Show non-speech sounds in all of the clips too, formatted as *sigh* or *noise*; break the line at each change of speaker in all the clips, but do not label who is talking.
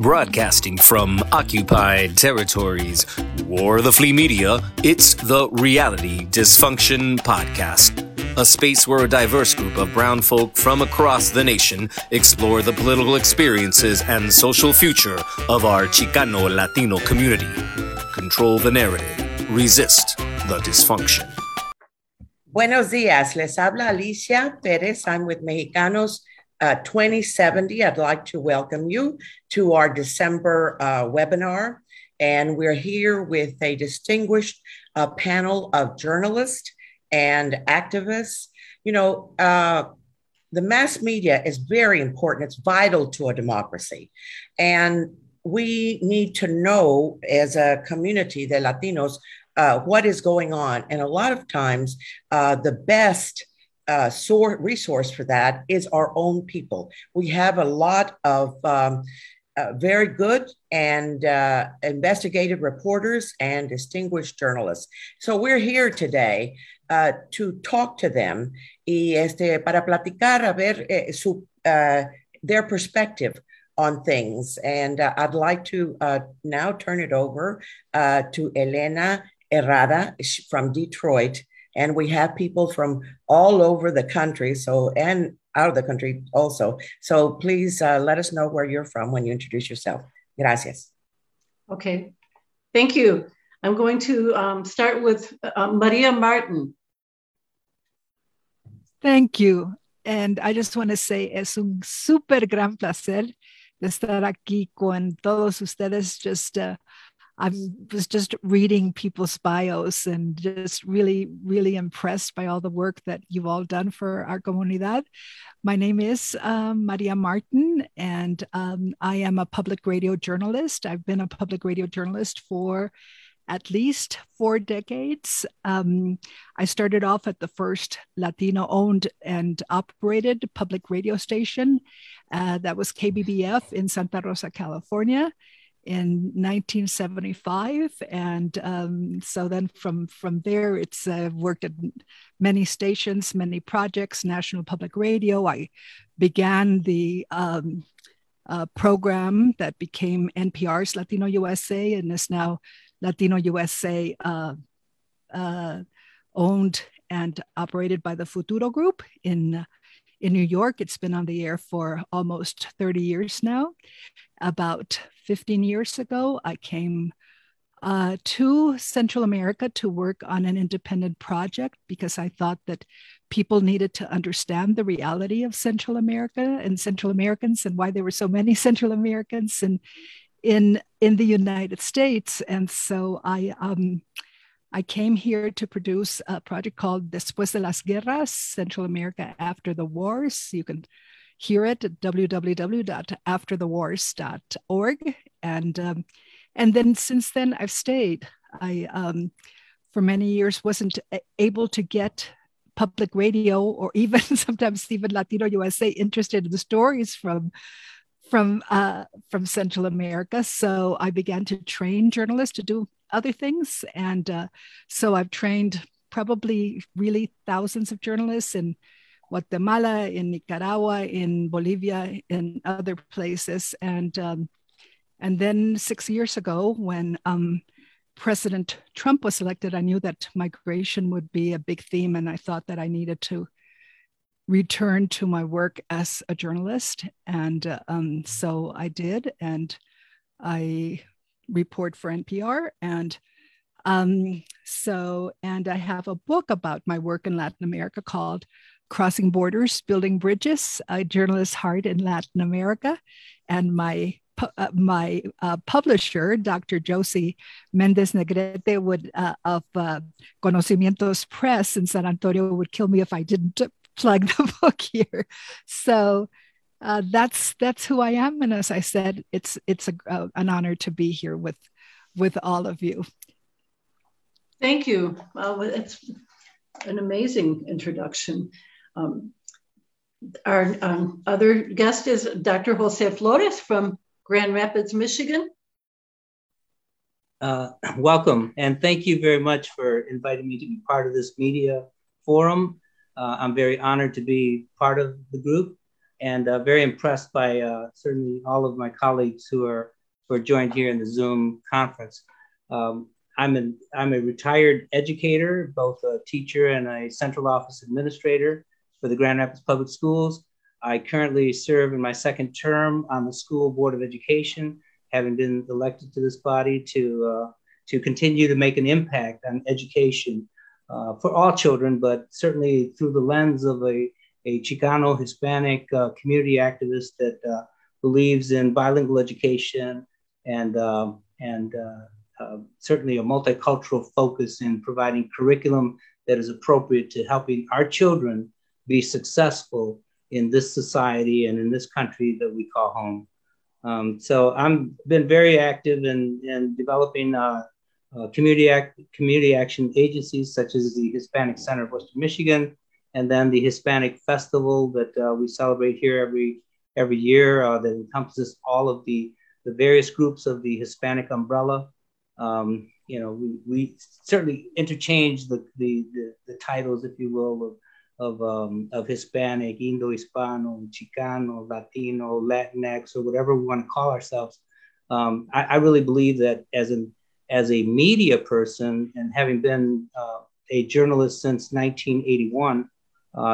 Broadcasting from occupied territories or the flea media, it's the Reality Dysfunction Podcast. A space where a diverse group of brown folk from across the nation explore the political experiences and social future of our Chicano Latino community. Control the narrative, resist the dysfunction.
Buenos días, les habla Alicia Perez. I'm with Mexicanos uh, 2070. I'd like to welcome you to our December uh, webinar. And we're here with a distinguished uh, panel of journalists and activists. You know, uh, the mass media is very important, it's vital to a democracy. And we need to know as a community, the Latinos, uh, what is going on. And a lot of times, uh, the best uh, sore resource for that is our own people. We have a lot of um, uh, very good and uh, investigative reporters and distinguished journalists. So we're here today uh, to talk to them y este, para platicar a ver eh, su, uh, their perspective on things. And uh, I'd like to now turn it over to Elena Herrada from Detroit and we have people from all over the country so and out of the country also. So please uh, let us know where you're from when you introduce yourself. Gracias.
Okay. Thank you. I'm going to um, start with uh, maria martin.
Thank you. And i just want to say es un super gran placer de estar aquí con todos ustedes. Just uh, I was just reading people's bios and just really, really impressed by all the work that you've all done for our comunidad. My name is um, Maria Martin, and um, I am a public radio journalist. I've been a public radio journalist for at least four decades. Um, I started off at the first Latino owned and operated public radio station. Uh, that was KBBF in Santa Rosa, California in 1975 and um, so then from from there it's uh, worked at many stations many projects national public radio. I began the um, uh, program that became npr's latino usa and is now latino usa uh, uh, owned and operated by the futuro group in in New York. It's been on the air for almost 30 years now. About 15 years ago, I came uh, to Central America to work on an independent project because I thought that people needed to understand the reality of Central America and Central Americans and why there were so many *laughs* Central Americans and in in the United States. And so I um, I came here to produce a project called Después de las Guerras, Central America After the Wars. You can hear it at www.afterthewars.org. And, um, and then since then, I've stayed. I, um, for many years, wasn't able to get public radio or even *laughs* sometimes even Latino USA interested in the stories from from uh, from Central America. So I began to train journalists to do other things. And uh, so I've trained probably really thousands of journalists in Guatemala, in Nicaragua, in Bolivia, in other places. And um, and then six years ago, when um, President Trump was elected, I knew that migration would be a big theme, and I thought that I needed to return to my work as a journalist. And uh, um, so I did, and I report for NPR. And um, so, and I have a book about my work in Latin America called Crossing Borders, Building Bridges, a journalist's heart in Latin America. And my uh, my uh, publisher, Dr. Josie Mendez Negrete, would uh, of uh, Conocimientos Press in San Antonio would kill me if I didn't plug the *laughs* book here. So uh, that's that's who I am, and as I said, it's it's a, uh, an honor to be here with with all of you.
Thank you. Well, it's an amazing introduction. Um, our um, other guest is Dr. Jose Flores from Grand Rapids, Michigan.
Uh, *clears throat* welcome, and thank you very much for inviting me to be part of this media forum. Uh, I'm very honored to be part of the group and uh, very impressed by uh, certainly all of my colleagues who are who are joined here in the Zoom conference. Um, I'm a, I'm a retired educator, both a teacher and a central office administrator for the Grand Rapids Public Schools. I currently serve in my second term on the School Board of Education, having been elected to this body to, uh, to continue to make an impact on education uh, for all children, but certainly through the lens of a, a Chicano Hispanic uh, community activist that uh, believes in bilingual education and, um, and uh, certainly a multicultural focus in providing curriculum that is appropriate to helping our children be successful in this society and in this country that we call home. Um, so I've been very active in, in developing uh, uh, community, act, community action agencies such as the Hispanic Center of Western Michigan, and then the Hispanic Festival that uh, we celebrate here every every year uh, that encompasses all of the, the various groups of the Hispanic umbrella. Um, you know, we, we certainly interchange the, the, the, the titles, if you will, of, of, um, of Hispanic, Indo-Hispano, Chicano, Latino, Latinx, or whatever we want to call ourselves. Um, I, I, really believe that as an as a media person and having been uh, a journalist since 1981 uh,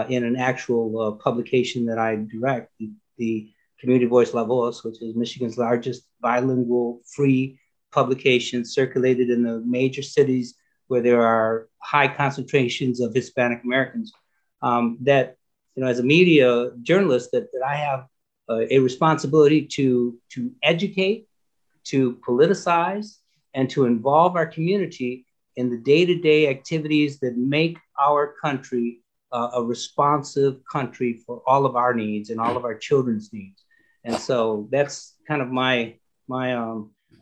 in an actual uh, publication that I direct, the, the Community Voice La Voz, which is Michigan's largest bilingual free publication circulated in the major cities where there are high concentrations of Hispanic Americans. Um, that, you know, as a media journalist, that, that I have uh, a responsibility to, to educate, to politicize, and to involve our community in the day to day activities that make our country uh, a responsive country for all of our needs and all of our children's needs. And so that's kind of my, my um,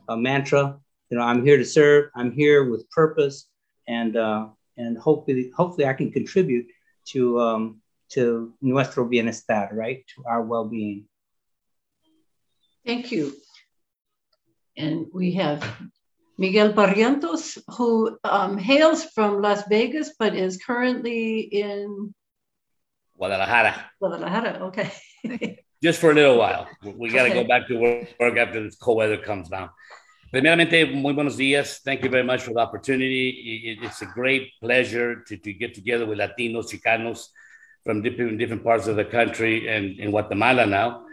a mantra. You know, I'm here to serve. I'm here with purpose, and uh, and hopefully, hopefully, I can contribute to um, to nuestro bienestar, right, to our well-being.
Thank you. And we have Miguel Barrientos, who um, hails from Las Vegas but is currently in
Guadalajara.
Guadalajara, okay. *laughs*
Just for a little while. We got to okay. go back to work after this cold weather comes down. Primeramente, muy buenos días. Thank you very much for the opportunity. It's a great pleasure to, to get together with Latinos, Chicanos from different, different parts of the country and in Guatemala now.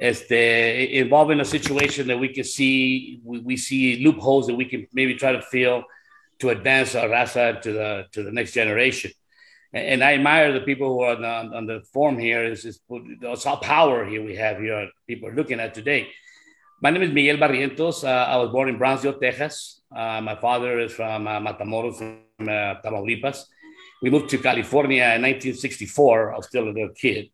Este, involving a situation that we can see, we, we see loopholes that we can maybe try to fill to advance our raza to the, to the next generation. And, and I admire the people who are on the, on the forum here. It's all power here we have here, people are looking at today my name is Miguel Barrientos. Uh, I was born in Brownsville, Texas. Uh, my father is from uh, Matamoros, from uh, Tamaulipas. We moved to California in 1964. I was still a little kid.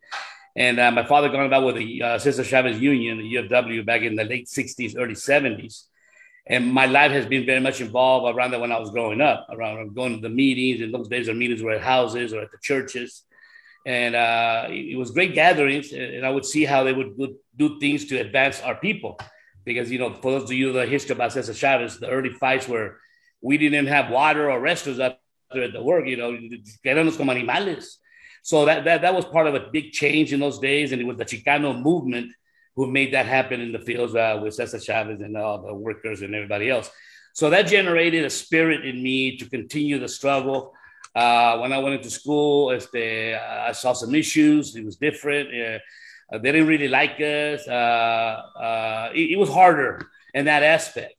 And uh, my father got involved with the uh, Cesar Chavez Union, the UFW, back in the late 60s, early 70s. And my life has been very much involved around that when I was growing up, around going to the meetings. In those days, the meetings were at houses or at the churches and uh, it was great gatherings and i would see how they would do things to advance our people because you know for those of you the history about cesar chavez the early fights where we didn't have water or restaurants up there at the work you know como animales so that, that that was part of a big change in those days and it was the chicano movement who made that happen in the fields uh, with cesar chavez and all the workers and everybody else so that generated a spirit in me to continue the struggle uh, when I went into school, este, I saw some issues. It was different. Uh, they didn't really like us. Uh, uh, it, it, was harder in that aspect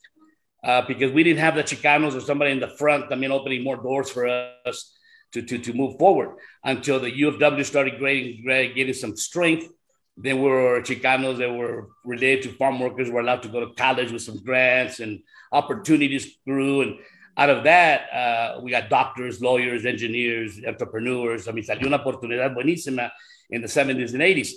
uh, because we didn't have the Chicanos or somebody in the front, I mean, opening more doors for us to, to, to move forward until the UFW started getting, getting some strength. Then we were Chicanos that were related to farm workers were allowed to go to college with some grants and opportunities grew. And out of that, uh, we got doctors, lawyers, engineers, entrepreneurs. I mean, salió una oportunidad buenísima in the 70s and 80s.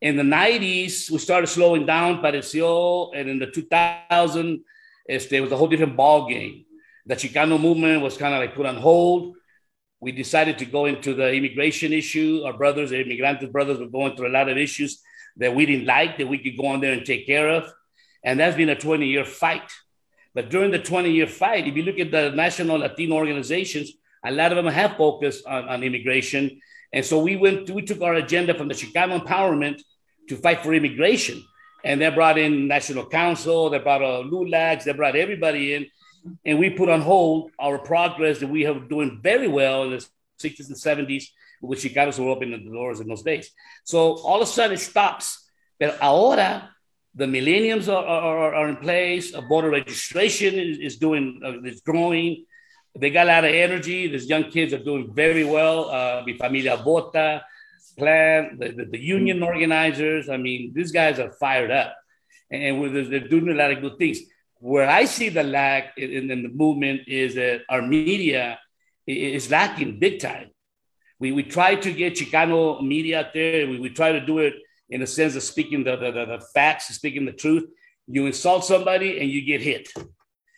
In the 90s, we started slowing down, pareció, and in the 2000, este, was a whole different ball game. The Chicano movement was kind of like put on hold. We decided to go into the immigration issue. Our brothers, the immigrant brothers, were going through a lot of issues that we didn't like, that we could go on there and take care of. And that's been a 20 year fight but during the 20 year fight, if you look at the national Latino organizations, a lot of them have focused on, on immigration. And so we went, we took our agenda from the Chicano empowerment to fight for immigration. And they brought in National Council, they brought uh, LULACs, they brought everybody in. And we put on hold our progress that we have doing very well in the 60s and 70s, with Chicanos were opening the doors in those days. So all of a sudden it stops. But ahora, the millenniums are, are, are in place, a voter registration is, is doing, uh, is growing. They got a lot of energy. These young kids are doing very well. Uh, Mi Familia Vota, plan, the, the, the, union organizers. I mean, these guys are fired up and they're doing a lot of good things. Where I see the lack in, in the movement is that our media is lacking big time. We, we try to get Chicano media out there. We, we try to do it in a sense of speaking the, the, the, the facts, speaking the truth. You insult somebody and you get hit.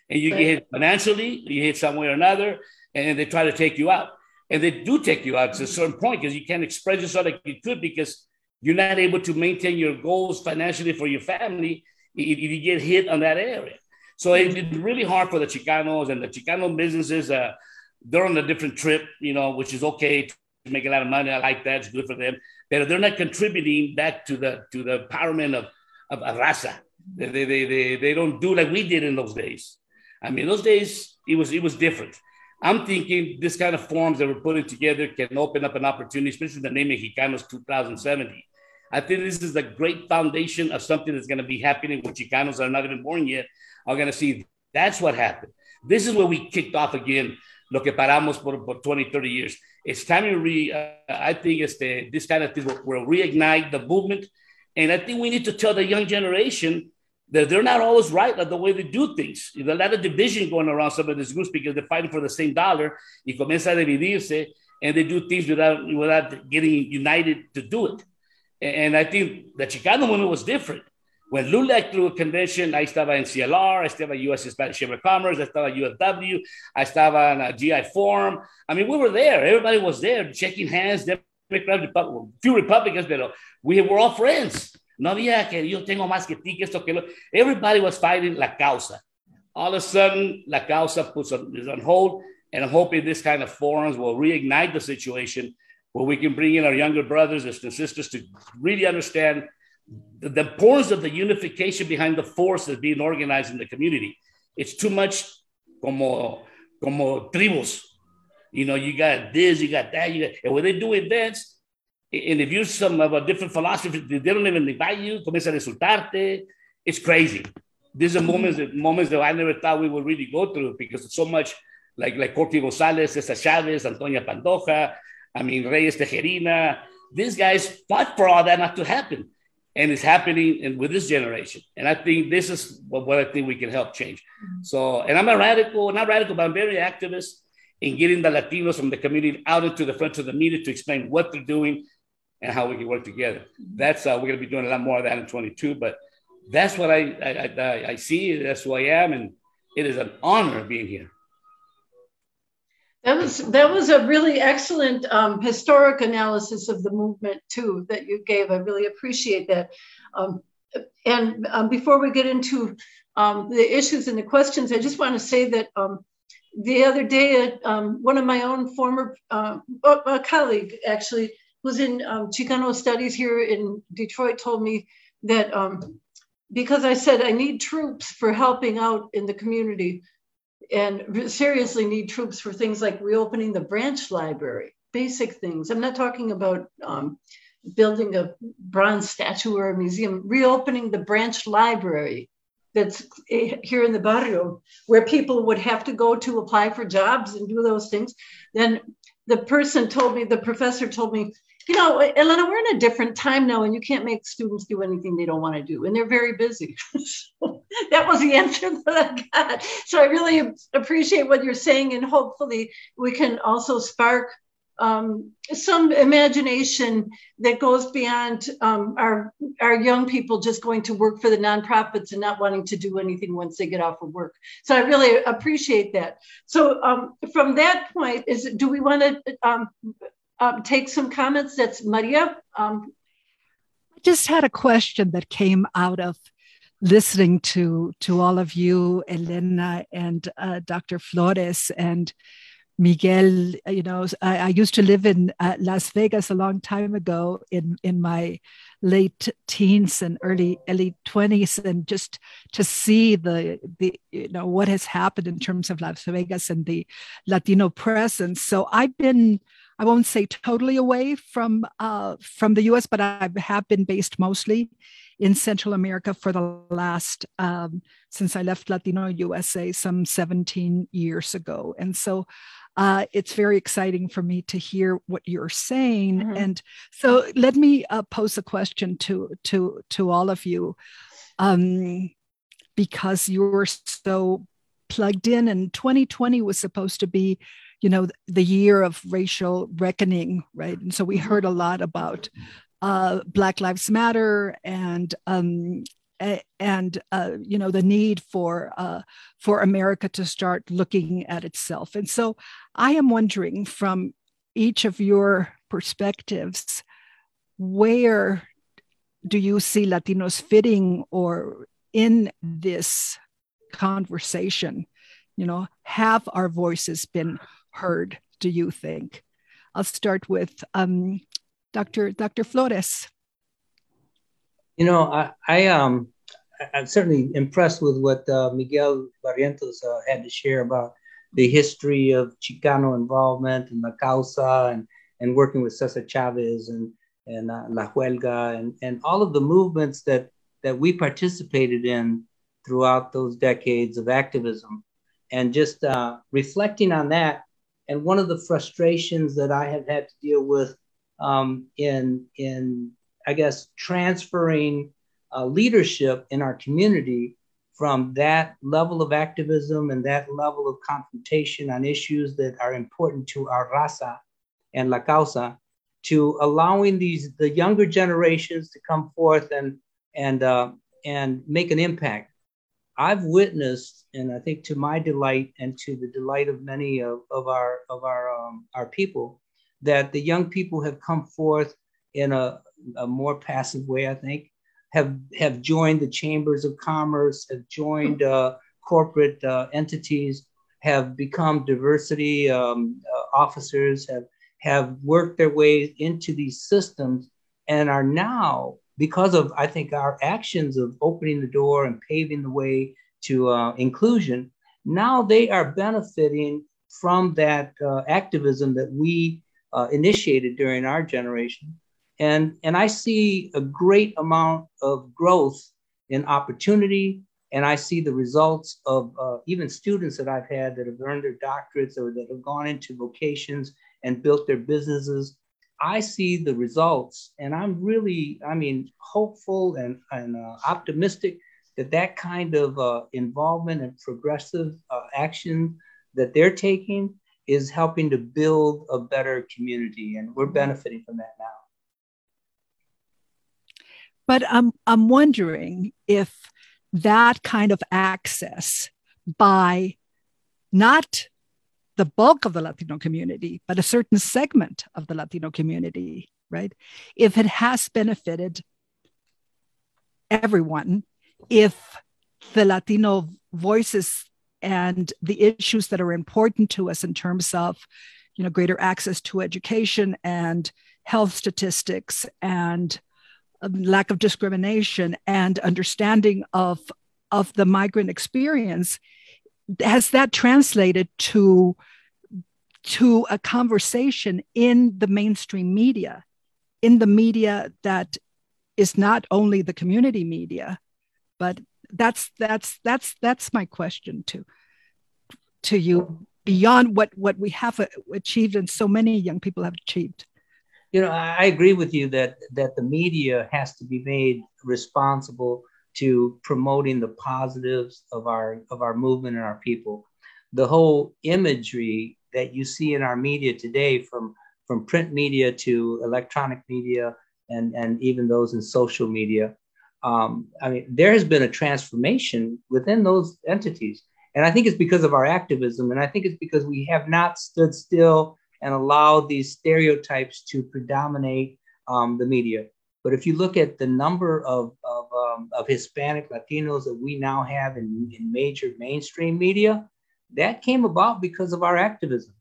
And you right. get hit financially, you hit some way or another, and they try to take you out and they do take you out to a certain point because you can't express yourself like you could because you're not able to maintain your goals financially for your family if you get hit on that area. So it's really hard for the Chicanos and the Chicano businesses. Uh, they're on a different trip, you know, which is okay to make a lot of money. I like that; it's good for them. But they're not contributing back to the to the empowerment of of, raza. They, they, they, they don't do like we did in those days. I mean, those days it was it was different. I'm thinking this kind of forums that we're putting together can open up an opportunity, especially the name Mexicanos 2070. I think this is a great foundation of something that's going to be happening with Chicanos that are not even born yet are going to see that's what happened. This is where we kicked off again, lo que paramos por, por 20, 30 years. It's time to re, uh, I think it's the, this kind of thing will, will reignite the movement. And I think we need to tell the young generation that they're not always right at the way they do things. There's a lot of division going around some of these groups because they're fighting for the same dollar. Y comienza a dividirse, and they do things without without getting united to do it. And I think the Chicano movement was different. When LULAC threw a convention, I estaba en CLR, I estaba en U.S. Spanish Chamber of Commerce, I estaba UFW, I estaba in a GI Forum. I mean, we were there. Everybody was there, shaking hands. Few Republicans, but we were all friends. No había que yo tengo más que ti, que esto, que lo. Everybody was fighting la causa. All of a sudden, la causa puts on, is on hold, and I'm hoping this kind of forums will reignite the situation where we can bring in our younger brothers and sisters to really understand the, importance of the unification behind the force that's being organized in the community. It's too much como, como tribus. You know, you got this, you got that, you got, and when they do events, and if you're some of a different philosophy, they don't even invite you, comienza a insultarte. It's crazy. These are moments that moments that I never thought we would really go through because it's so much like like Corky Gonzalez, Cesar Chavez, Antonia Pantoja, I mean Reies Tijerina. These guys fought for all that not to happen. And it's happening in, with this generation. And I think this is what, what I think we can help change. So, and I'm a radical, not radical, but I'm very activist in getting the Latinos from the community out into the front of the media to explain what they're doing and how we can work together. That's uh, we're going to be doing a lot more of that in 22. But that's what I I, I, I see. That's who I am, and it is an honor being here.
That was that was a really excellent um, historic analysis of the movement too that you gave. I really appreciate that. Um, and um, before we get into um, the issues and the questions, I just want to say that um, the other day, uh, one of my own former uh, a colleague actually who's in um, Chicano studies here in Detroit told me that um, because I said I need troops for helping out in the community and seriously need troops for things like reopening the branch library, basic things. I'm not talking about um, building a bronze statue or a museum, reopening the branch library that's eh, here in the barrio where people would have to go to apply for jobs and do those things. Then the person told me, the professor told me, you know, Elena, we're in a different time now, and you can't make students do anything they don't want to do, and they're very busy. so *laughs* that was the answer that I got. So I really appreciate what you're saying, and hopefully we can also spark um, some imagination that goes beyond um, our our young people just going to work for the nonprofits and not wanting to do anything once they get off of work. So I really appreciate that. So um, from that point, is do we want to um, take some comments. That's Maria. Um,
I just had a question that came out of listening to to all of you, Elena and uh, Dr. Flores, and Miguel, you know, I, I used to live in uh, Las Vegas a long time ago in, in my late teens and early early 20s and just to see the the you know what has happened in terms of Las Vegas and the Latino presence. So I've been I won't say totally away from uh, from the U.S., but I have been based mostly in Central America for the last um, since I left Latino USA some 17 years ago, and so uh, it's very exciting for me to hear what you're saying. Mm-hmm. And so let me uh, pose a question to to to all of you, um, because you're so plugged in. And 2020 was supposed to be, you know, the year of racial reckoning, right? And so we mm-hmm. heard a lot about uh, Black Lives Matter and um, and uh, you know the need for uh, for America to start looking at itself. And so I am wondering from each of your perspectives, where do you see Latinos fitting or in this conversation? You know, have our voices been heard? Do you think? I'll start with um, Dr. Dr. Flores.
You know, I, I um, I'm certainly impressed with what uh, Miguel Barrientos uh, had to share about the history of Chicano involvement and La Causa and, and working with Cesar Chavez and, and uh, La Huelga and, and all of the movements that, that we participated in throughout those decades of activism. And just uh, reflecting on that, and one of the frustrations that I have had to deal with um, in, in I guess, transferring uh, leadership in our community from that level of activism and that level of confrontation on issues that are important to our raza and la causa to allowing these the younger generations to come forth and and uh, and make an impact. I've witnessed, and I think to my delight and to the delight of many of, of our of our um, our people, that the young people have come forth in a a more passive way, I think, have have joined the chambers of commerce, have joined uh, corporate uh, entities, have become diversity um, uh, officers, have have worked their way into these systems, and are now because of I think our actions of opening the door and paving the way to uh, inclusion. Now they are benefiting from that uh, activism that we uh, initiated during our generation and, and I see a great amount of growth in opportunity. And I see the results of uh, even students that I've had that have earned their doctorates or that have gone into vocations and built their businesses. I see the results, and I'm really, I mean, hopeful and, and uh, optimistic that that kind of uh, involvement and progressive uh, action that they're taking is helping to build a better community, and we're benefiting from that now.
But I'm, I'm wondering if that kind of access by not the bulk of the Latino community, but a certain segment of the Latino community, right? If it has benefited everyone, if the Latino voices and the issues that are important to us in terms of you know greater access to education and health statistics and um, lack of discrimination and understanding of of the migrant experience has that translated to to a conversation in the mainstream media in the media that is not only the community media but that's that's that's that's my question to to you beyond what what we have achieved and so many young people have achieved
you know, I agree with you that that the media has to be made responsible to promoting the positives of our of our movement and our people. The whole imagery that you see in our media today, from from print media to electronic media, and and even those in social media, um, I mean, there has been a transformation within those entities, and I think it's because of our activism, and I think it's because we have not stood still and allowed these stereotypes to predominate um, the media. But if you look at the number of, of, um, of Hispanic Latinos that we now have in, in major mainstream media, that came about because of our activism.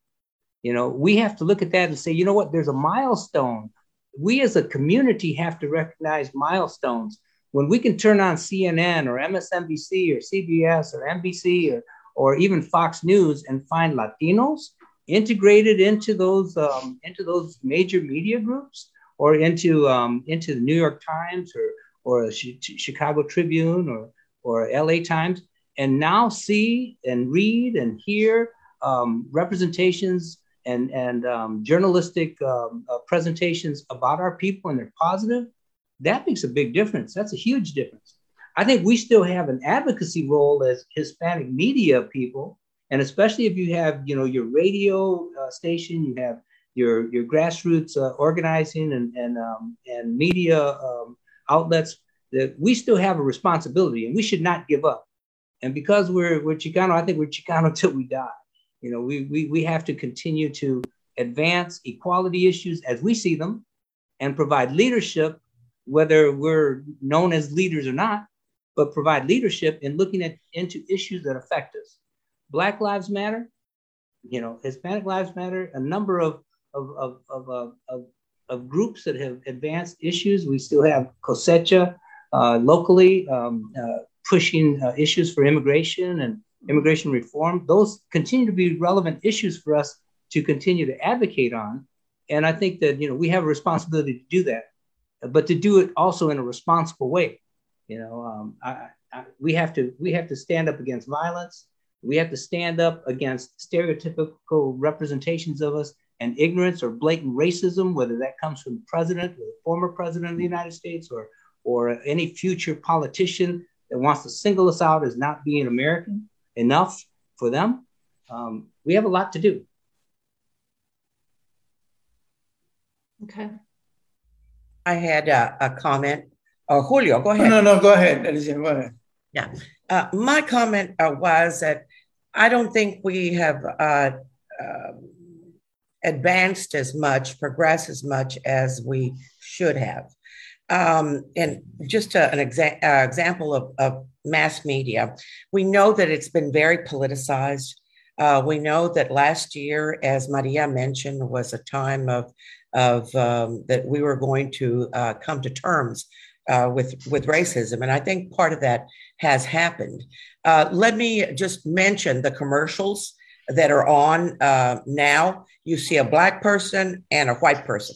You know, we have to look at that and say, you know what, there's a milestone. We as a community have to recognize milestones. When we can turn on CNN or MSNBC or CBS or NBC or, or even Fox News and find Latinos integrated into those um, into those major media groups or into um, into the New York Times or or Chicago Tribune or or LA Times, and now see and read and hear um, representations and, and um, journalistic um, uh, presentations about our people and they're positive, that makes a big difference. That's a huge difference. I think we still have an advocacy role as Hispanic media people, and especially if you have, you know, your radio uh, station, you have your your grassroots uh, organizing and and um, and media um, outlets. That we still have a responsibility, and we should not give up. And because we're we're Chicano, I think we're Chicano *laughs* till we die. You know, we, we, we have to continue to advance equality issues as we see them and provide leadership, whether we're known as leaders or not, but provide leadership in looking at into issues that affect us. Black Lives Matter, you know, Hispanic Lives Matter, a number of, of, of, of, uh, of, of groups that have advanced issues. We still have Cosecha uh, locally um, uh, pushing uh, issues for immigration and immigration reform, those continue to be relevant issues for us to continue to advocate on. And I think that you know we have a responsibility to do that, but to do it also in a responsible way. You know, um, I, I, we have to we have to stand up against violence. We have to stand up against stereotypical representations of us and ignorance or blatant racism, whether that comes from the president or the former president of the United States or or any future politician that wants to single us out as not being American enough for them. Um, we have a lot to do.
Okay.
I had a, a comment. Oh, Julio, go ahead.
No, no, go ahead, Alicia, go ahead.
Yeah. Uh, my comment uh, was that I don't think we have uh, um, advanced as much, progressed as much as we should have. Um, and just a, an exa- uh, example of, of, mass media, we know that it's been very politicized. Uh, we know that last year, as Maria mentioned, was a time of, of um, that we were going to uh, come to terms uh, with with racism, and I think part of that has happened. Uh, let me just mention the commercials that are on uh, now. You see a black person and a white person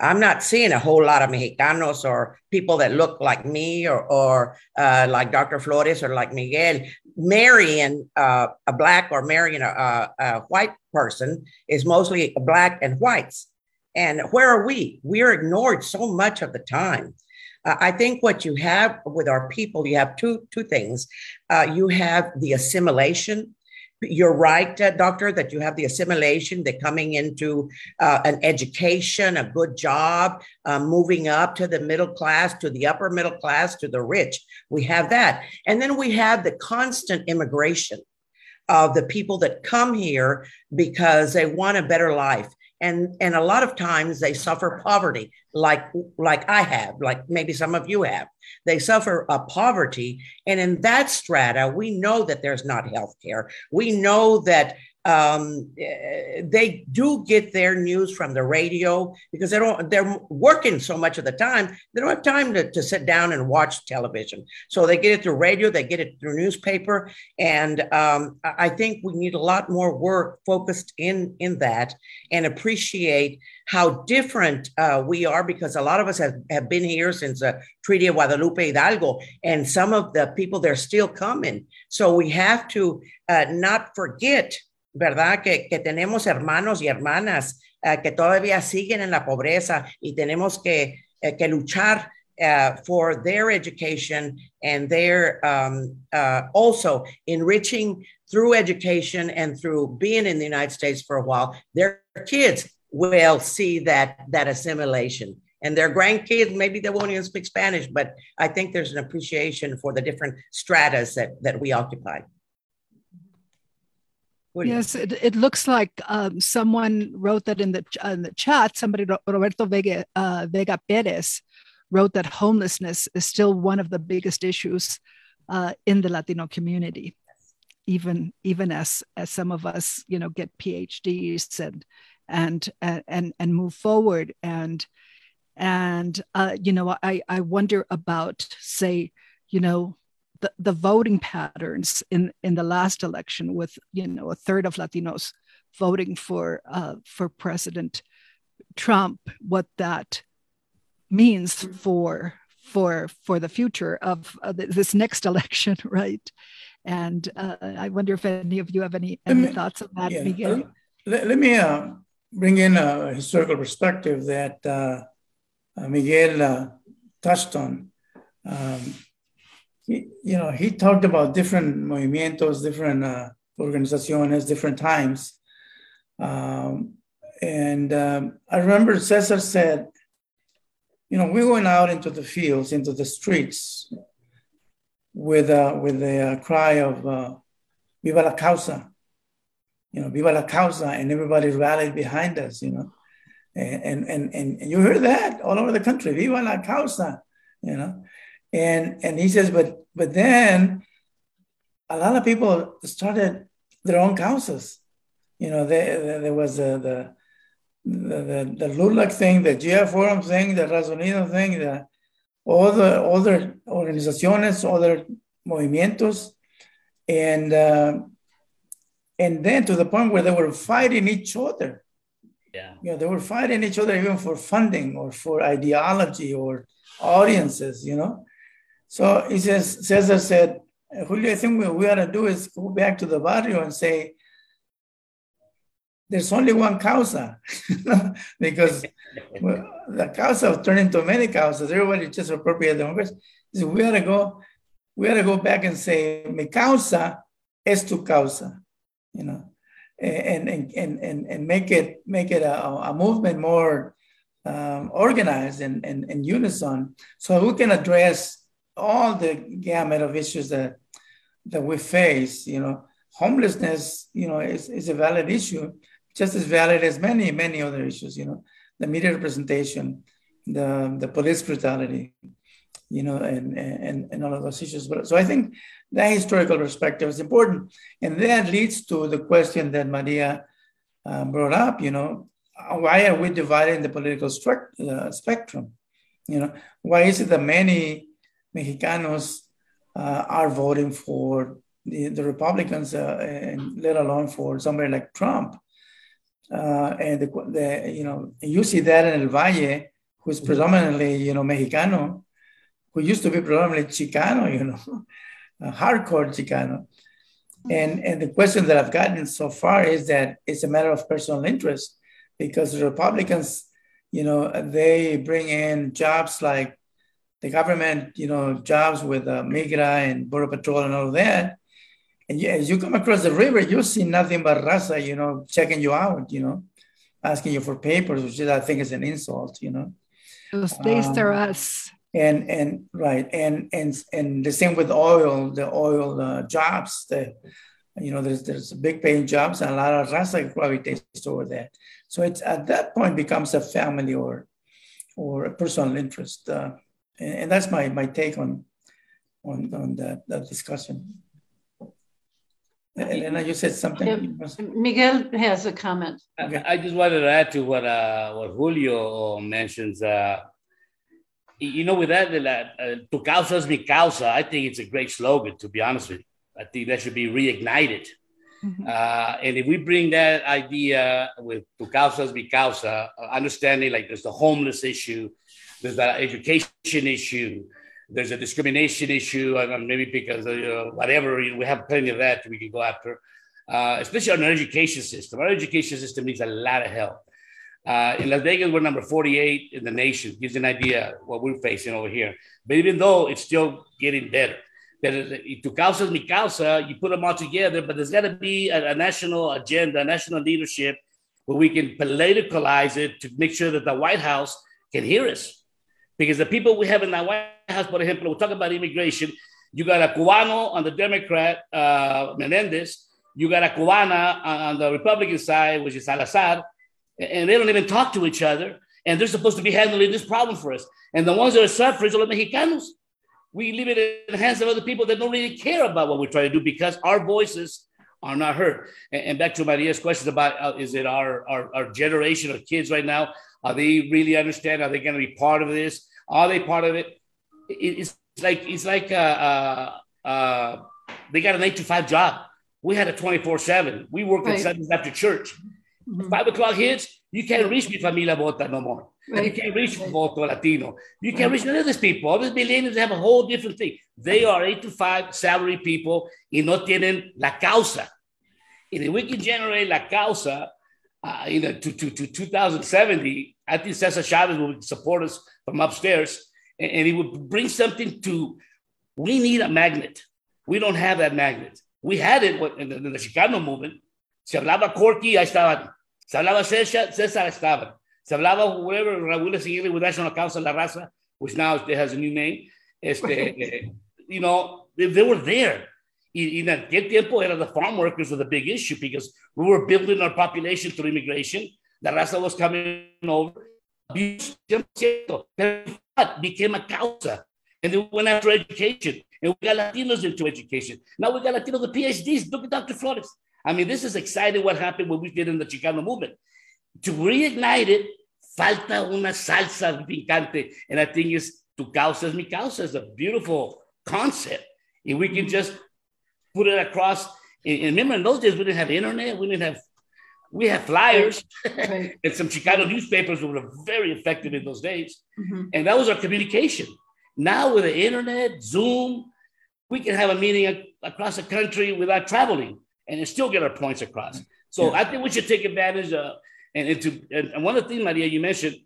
I'm not seeing a whole lot of Mexicanos or people that look like me or, or uh, like Dr. Flores or like Miguel. Marrying uh, a black or marrying a, a, white person is mostly black and whites. And where are we? We're ignored so much of the time. Uh, I think what you have with our people, you have two two things. Uh, you have the assimilation you're right, uh, doctor, that you have the assimilation, the coming into uh, an education, a good job, uh, moving up to the middle class, to the upper middle class, to the rich. We have that. And then we have the constant immigration of the people that come here because they want a better life and and a lot of times they suffer poverty like like i have like maybe some of you have. They suffer a poverty. And in that strata we know that there's not health care we know that um, eh, they do get their news from the radio because they don't they're working so much of the time they don't have time to, to sit down and watch television. So they get it through radio they get it through newspaper and um, i think we need a lot more work focused in in that and appreciate how different uh, we are because a lot of us have, have been here since the treaty of guadalupe hidalgo and some of the people they're still coming so we have to uh, not forget ¿verdad? Que, que tenemos hermanos y hermanas uh, que todavía siguen en la pobreza y tenemos que, uh, que luchar uh, for their education and their um, also enriching through education and through being in the United States for a while, their kids will see that that assimilation. And their grandkids maybe they won't even speak spanish but i think there's an appreciation for the different stratas that that we occupy
Yes, it, it looks like um, someone wrote that in the, uh, in the chat. Somebody, Roberto Vega, uh, Vega Perez, wrote that homelessness is still one of the biggest issues uh, in the Latino community. even even as as some of us you know get phds and and and and move forward and and uh, you know i i wonder about say you know the, the voting patterns in in the last election with you know a third of latinos voting for uh, for president trump what that means for for for the future of uh, this next *laughs* election right and uh, i wonder if any of you have any, any me, thoughts on that yeah, Miguel?
Let, let me uh, bring in a historical perspective that uh, uh, Miguel uh, touched on. Um, he, you know, he talked about different movimientos, different uh, organizaciones, different times. Um, and um, I remember Cesar said, you know, we went out into the fields, into the streets with, uh, with a uh, cry of uh, Viva la causa, you know, Viva la causa, and everybody rallied behind us, you know. And, and, and, and you hear that all over the country, Viva la causa, you know. And, and he says, but, but then a lot of people started their own causas. You know, there, there was the, the, the, the LULAC thing, the GI Forum thing, the Raza Unida thing, the, all the other organizaciones, other movimientos. And, uh, and then to the point where they were fighting each other.
Yeah.
You know, they were fighting each other even for funding or for ideology or audiences, you know. So he says, Cesar said, Julio, I think what we ought to do is go back to the barrio and say, there's only one causa *laughs* because well, *laughs* the causa turned into many causas. Everybody just appropriate democracy. So we ought to go, we to go back and say, mi causa es tu causa you know, and and and and, and make it make it a, a movement more um, organized and, and, and unison, so we can address all the gamut of issues that that we face. You know, homelessness, you know, is, is a valid issue, just as valid as many many other issues. You know, the media representation, the the police brutality, you know, and, and, and all of those issues. But so I think that historical perspective is important. And that leads to the question that Maria uh, brought up, you know, why are we dividing the political stru- uh, spectrum? You know, why is it that many Mexicanos uh, are voting for the, the Republicans, uh, and let alone for somebody like Trump? Uh, and the, the, you know, you see that in El Valle, who's predominantly, you know, Mexicano, who used to be predominantly Chicano, you know, *laughs* hardcore Chicano. And, and the question that I've gotten so far is that it's a matter of personal interest because the Republicans, you know, they bring in jobs like the government, you know, jobs with uh, Migra and Border Patrol and all that. And you, as you come across the river, you see nothing but raza, you know, checking you out, you know, asking you for papers, which I think is an insult, you know.
Ustedes um, are us
and and right and and and the same with oil the oil uh, jobs the you know there's there's big paying jobs and a lot of raza gravitates over that. so it's at that point becomes a family or or a personal interest uh, and, and, that's my my take on on on that, that discussion Elena, you said something.
Miguel has a comment.
Okay. I just wanted to add to what uh, what Julio mentions. Uh, you know, with that, uh, tu causa es mi causa, I think it's a great slogan, to be honest with you. I think that should be reignited. Mm-hmm. Uh, and if we bring that idea with tu causa es mi causa, uh, understanding like there's the homeless issue, there's that education issue, there's a discrimination issue, maybe because uh, whatever, we have plenty of that we can go after, uh, especially on our education system. Our education system needs a lot of help. Uh, in Las Vegas, we're number 48 in the nation. Gives an idea what we're facing over here. But even though it's still getting better, that tu causa is mi causa, you put them all together, but there's got to be a, a, national agenda, a national leadership where we can politicalize it to make sure that the White House can hear us. Because the people we have in the White House, for example, we talk about immigration. You got a Cubano on the Democrat, uh, Menendez. You got a Cubana on the Republican side, which is Salazar and they don't even talk to each other. And they're supposed to be handling this problem for us. And the ones that are suffering are the Mexicanos. we leave it in the hands of other people that don't really care about what we're trying to do because our voices are not heard. And, and back to Maria's question about uh, is it our, our, our generation of kids right now? Are they really understand? Are they going to be part of this? Are they part of it? it it's like it's like uh, uh, uh, they got an eight to five job. We had a twenty four seven. We worked right. on Sundays after church. Mm-hmm. Five o'clock hits, you can't reach Mi Familia Vota no more. Right. You can't reach Voto Latino. You can't reach none of these people. All these millennials have a whole different thing. They are eight to five salary people y no tienen la causa. And if we can generate la causa, uh, you know, to, to, to 2070, I think Cesar Chavez will support us from upstairs and, and he would bring something to, we need a magnet. We don't have that magnet. We had it in the, in the Chicano movement. Se hablaba Corky, ahí estaban. Se hablaba César, César estaban. Se hablaba whatever, Raúl Yzaguirre with National Council La Raza, which now has a new name. Este, *laughs* you know, they, they were there. En aquel tiempo era the farm workers were the big issue because we were building our population through immigration. The raza was coming over. Became a causa. And then we went after education. And we got Latinos into education. Now we got Latinos with PhDs. Look at Dr. Flores. I mean, this is exciting what happened when we did in the Chicano movement. To reignite it, falta una salsa picante. And I think it's tu causa es mi causa. It's a beautiful concept. If we can just put it across. And, remember, in those days, we didn't have internet. We didn't have, we had flyers right. *laughs* and some Chicano newspapers were very effective in those days. Mm-hmm. And that was our communication. Now with the internet, Zoom, we can have a meeting across the country without traveling and still get our points across. So yeah. I think we should take advantage of, and, and, to, and one of the things, Maria, you mentioned,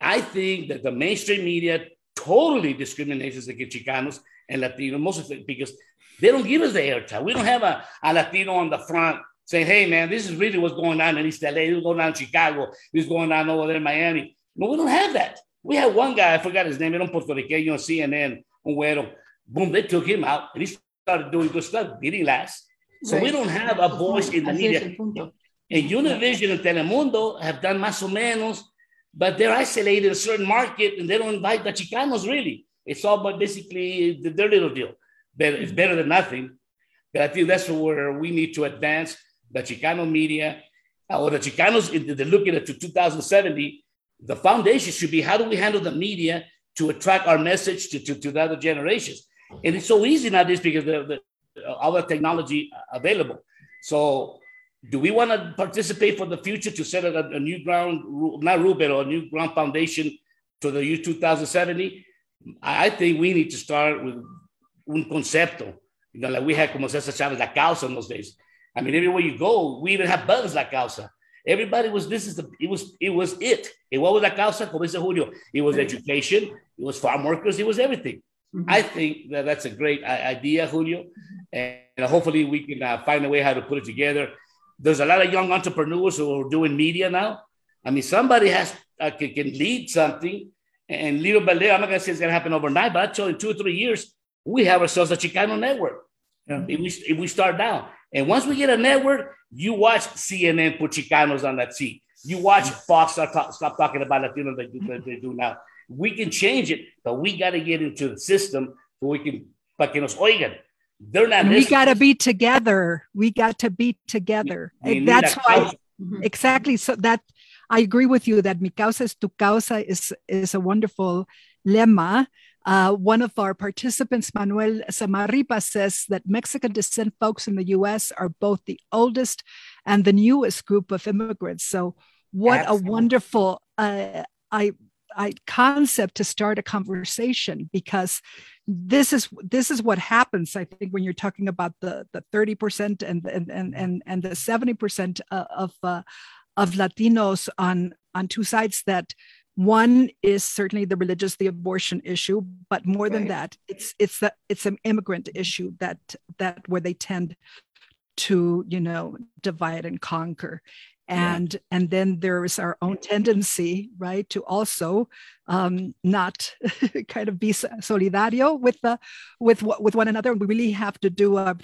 I think that the mainstream media totally discriminates against Chicanos and Latinos, most of it because they don't give us the airtime. We don't have a, a Latino on the front saying, hey, man, this is really what's going on in East LA. This is going on in Chicago. This is going on over there in Miami. No, we don't have that. We had one guy, I forgot his name, era un puertorriqueño on CNN, un güero. Boom, they took him out and he started doing good stuff. Didn't last. So right. we don't have a voice in the media. And Univision and Telemundo have done más o menos, but they're isolated in a certain market and they don't invite the Chicanos really. It's all but basically their little deal better, it's better than nothing. But I think that's where we need to advance the Chicano media uh, or the Chicanos, they're looking at to 2070. The foundation should be how do we handle the media to attract our message to, to, to the other generations? And it's so easy nowadays because the, the the technology available. So do we want to participate for the future to set a, a new ground, not rule, but a new ground foundation to the year 2070? I think we need to start with un concepto. You know, like we had, como Cesar Chavez, la causa in those days. I mean, everywhere you go, we even have bugs la causa. Everybody was, this is the, it was, it was it. And what was la causa? Como dice Julio, it was education, it was farm workers, it was everything. Mm-hmm. I think that that's a great idea, Julio. And hopefully we can uh, find a way how to put it together. There's a lot of young entrepreneurs who are doing media now. I mean, somebody has uh, can, can lead something, and little by little, I'm not gonna say it's gonna happen overnight, but I tell you, in two or three years, we have ourselves a Chicano network. Yeah. If, we, if we start down. And once we get a network, you watch CNN put Chicanos on that seat. You watch Fox start talk, stop talking about Latinos like they, they do now. We can change it, but we got to get into the system so we can, para que nos oigan. They're not.
We got to be together. We got to be together. We, we that's why. Mm-hmm. Exactly. So that I agree with you that mi causa es tu causa is is a wonderful lemma uh, one of our participants, Manuel Samarripa, says that Mexican descent folks in the US are both the oldest and the newest group of immigrants. So, what Absolutely. a wonderful uh, I, I concept to start a conversation because this is this is what happens i think when you're talking about the the 30% and and and and the 70% uh, of uh, of latinos on on two sides that one is certainly the religious, the abortion issue, but more right. than that, it's it's the it's an immigrant issue that that where they tend to you know divide and conquer. And yeah. and then there is our own tendency right to also um, not *laughs* kind of be solidario with the with with one another And we really have to do a,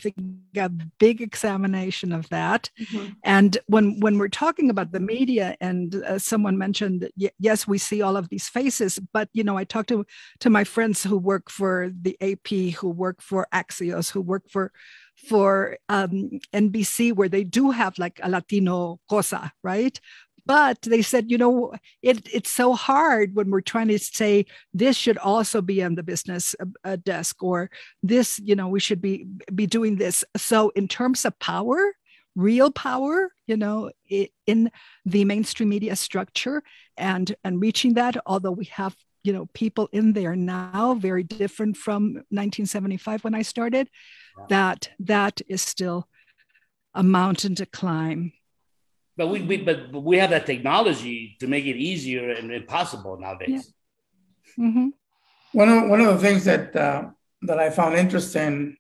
a big examination of that mm-hmm. and when when we're talking about the media and uh, someone mentioned yes we see all of these faces but you know i talked to to my friends who work for the ap who work for axios who work for for um, NBC where they do have like a Latino cosa, right? But they said, you know, it, it's so hard when we're trying to say this should also be on the business uh, uh desk or this, you know, we should be be doing this. So in terms of power, real power, you know, in the mainstream media structure and and reaching that, although we have you know people in there now very different from 1975 when i started that that is still a mountain to climb.
But we, we but we have that technology to make it easier and, impossible nowadays.
Yeah. Mm-hmm. One of one of the things that uh, that I found interesting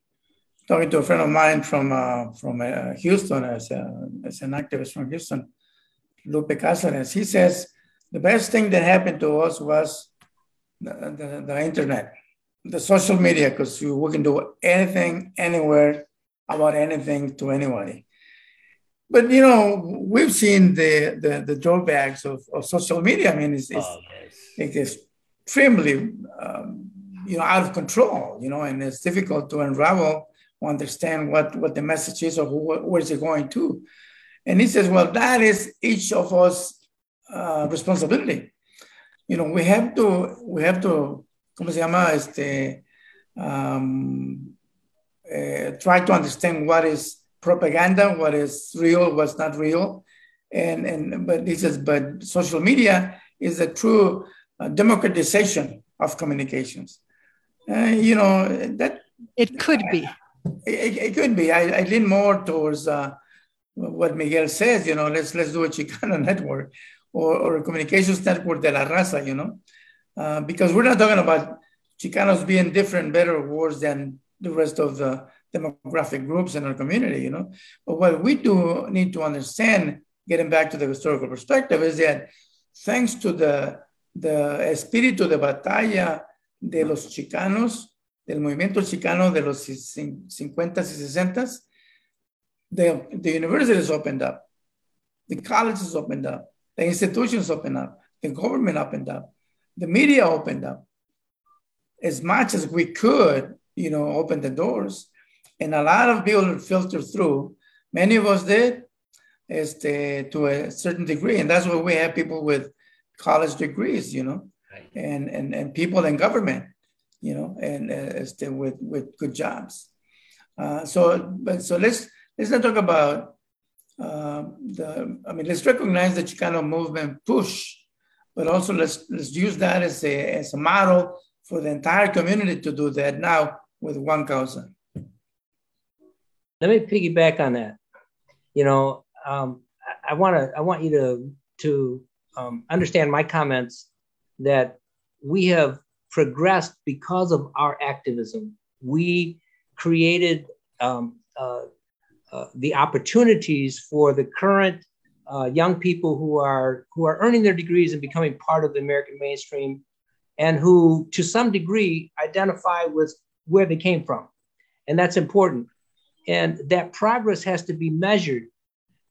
talking to a friend of mine from uh, from uh, Houston as, a, as an activist from Houston, Lupe Cáceres, he says the best thing that happened to us was the, the, the internet the social media because we can do anything, anywhere, about anything to anybody. But you know, we've seen the the, the drawbacks of, of social media. I mean, it's, it's, oh, yes. it's extremely um, you know out of control. You know, and it's difficult to unravel or understand what what the message is or who, where is it going to. And he says, well, that is each of us uh, responsibility. You know, we have to we have to ¿cómo se llama? Este, um, uh, try to understand what is propaganda, what is real, what's not real. And, and but this is but social media is a true uh, democratization of communications. Uh, you know that
it could be.
It, it could be. I, I lean more towards uh, what Miguel says. You know, let's let's do a Chicano *laughs* network or, or a communications network de la raza. You know, uh, because we're not talking about Chicanos being different, better, or worse than the rest of the demographic groups in our community, you know. But what we do need to understand, getting back to the historical perspective, is that thanks to the, the espíritu de batalla de los chicanos, del movimiento chicano de los 50s y 60s, the, the universities opened up, the colleges opened up, the institutions opened up, the government opened up the media opened up as much as we could, you know, open the doors. And a lot of people filtered through. Many of us did, este, to a certain degree. And that's why we have people with college degrees, you know, right. and, and, and people in government, you know, and uh, with, with good jobs. Uh, so, but so let's, let's not talk about uh, the, I mean, let's recognize the Chicano movement push but also let's let's use that as a as a model for the entire community to do that now with one causa.
Let me piggyback on that. You know, um, I want to I want you to to um, understand my comments that we have progressed because of our activism. We created um, uh, uh, the opportunities for the current uh, young people who are who are earning their degrees and becoming part of the American mainstream, and who, to some degree, identify with where they came from, and that's important. And that progress has to be measured.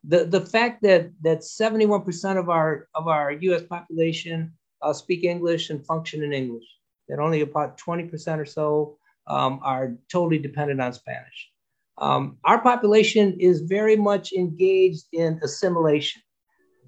The, the fact that that 71% of our of our U.S. population uh, speak English and function in English, that only about 20% or so um, are totally dependent on Spanish. Um, our population is very much engaged in assimilation.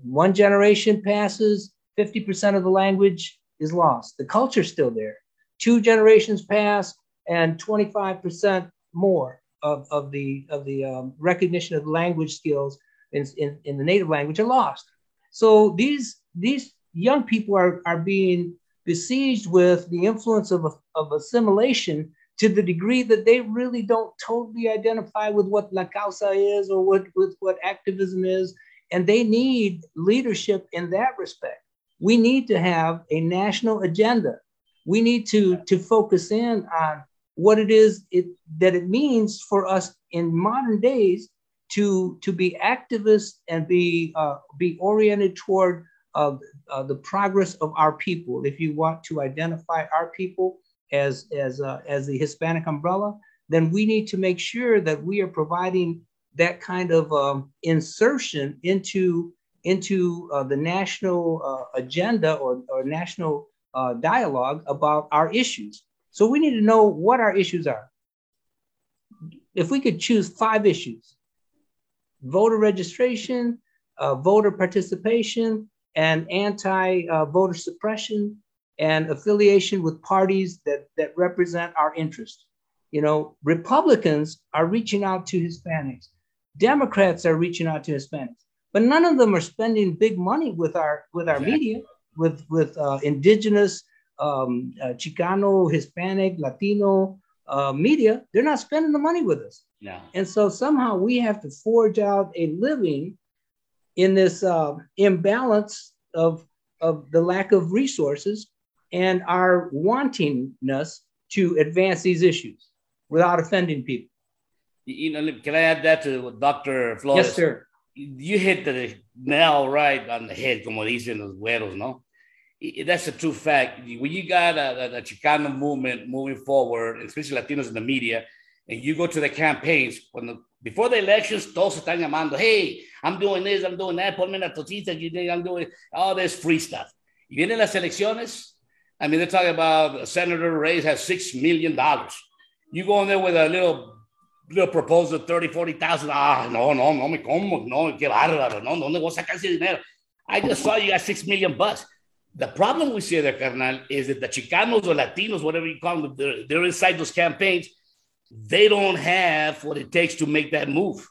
One generation passes, 50% of the language is lost. The culture's still there. Two generations pass, and 25% more of, of the, of the um, recognition of language skills in, in, in the native language are lost. So these, these young people are, are being besieged with the influence of, of assimilation to the degree that they really don't totally identify with what La Causa is or what, with what activism is. And they need leadership in that respect. We need to have a national agenda. We need to, to focus in on what it is it, that it means for us in modern days to to be activists and be uh, be oriented toward uh, uh, the progress of our people. If you want to identify our people as as uh, as the Hispanic umbrella, then we need to make sure that we are providing that kind of um, insertion into into uh, the national uh, agenda or, or national dialogue about our issues. So we need to know what our issues are. If we could choose five issues voter registration, uh, voter participation, and anti uh, voter suppression, and affiliation with parties that, that represent our interests. You know, Republicans are reaching out to Hispanics, Democrats are reaching out to Hispanics, but none of them are spending big money with our with our exactly. media, with with uh, indigenous, um, uh, Chicano, Hispanic, Latino uh, media. They're not spending the money with us.
Yeah.
And so somehow we have to forge out a living in this uh, imbalance of, of the lack of resources and our wantingness to advance these issues without offending people.
You know, can I add that to Dr. Flores?
Yes, sir.
You hit the nail right on the head, como dicen los güeros, ¿no? That's a true fact. When you got a, a, Chicano movement moving forward, especially Latinos in the media, and you go to the campaigns when the, before the elections, todos están llamando, hey, I'm doing this, I'm doing that, ponme la tosita, I'm doing all this free stuff. Y vienen las elecciones. I mean, they're talking about Senator Reyes has six million dollars. You go in there with a little little proposal, 30, 40,000. Ah, no, no, no me como, no, qué bárbaro, no, no, ¿dónde voy a sacar ese dinero? I just saw you got six million bucks. The problem we see there, carnal, is that the Chicanos or Latinos, whatever you call them, they're, they're inside those campaigns they don't have what it takes to make that move.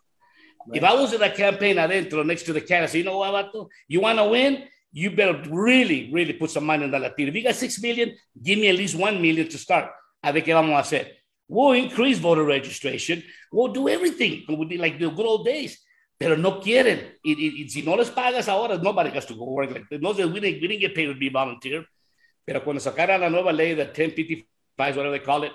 Right. If I was in a campaign adentro next to the candidate, you know what, Vato? You want to win? You better really, really put some money in the Latino. If you got six million, give me at least one million to start. A ver qué vamos a hacer. We'll increase voter registration. We'll do everything We'll be like the good old days. Pero no quieren. Y, y, y si no les pagas ahora, nobody has to go work. Like, no, we didn't, we didn't get paid to be volunteer. Pero cuando sacaran la nueva ley, the 1055, whatever they call it,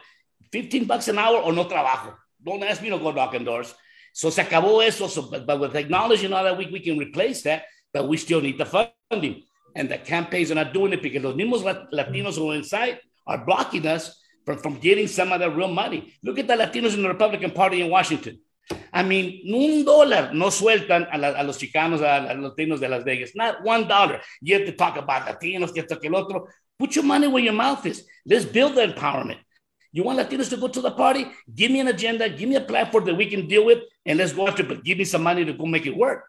15 bucks an hour or no trabajo. Don't ask me to go knocking doors. So se acabó eso. So, but, but with technology and all that, we, we can replace that, but we still need the funding. And the campaigns are not doing it because los mismos Latinos who are inside are blocking us from, from getting some of the real money. Look at the Latinos in the Republican Party in Washington. I mean, un dólar no sueltan a, la, a los chicanos, a, a, los latinos de Las Vegas. Not one dollar. You have to talk about Latinos, que esto, que el otro. Put your money where your mouth is. Let's build the empowerment. You want Latinos to go to the party? Give me an agenda, give me a platform that we can deal with, and let's go after. But give me some money to go make it work.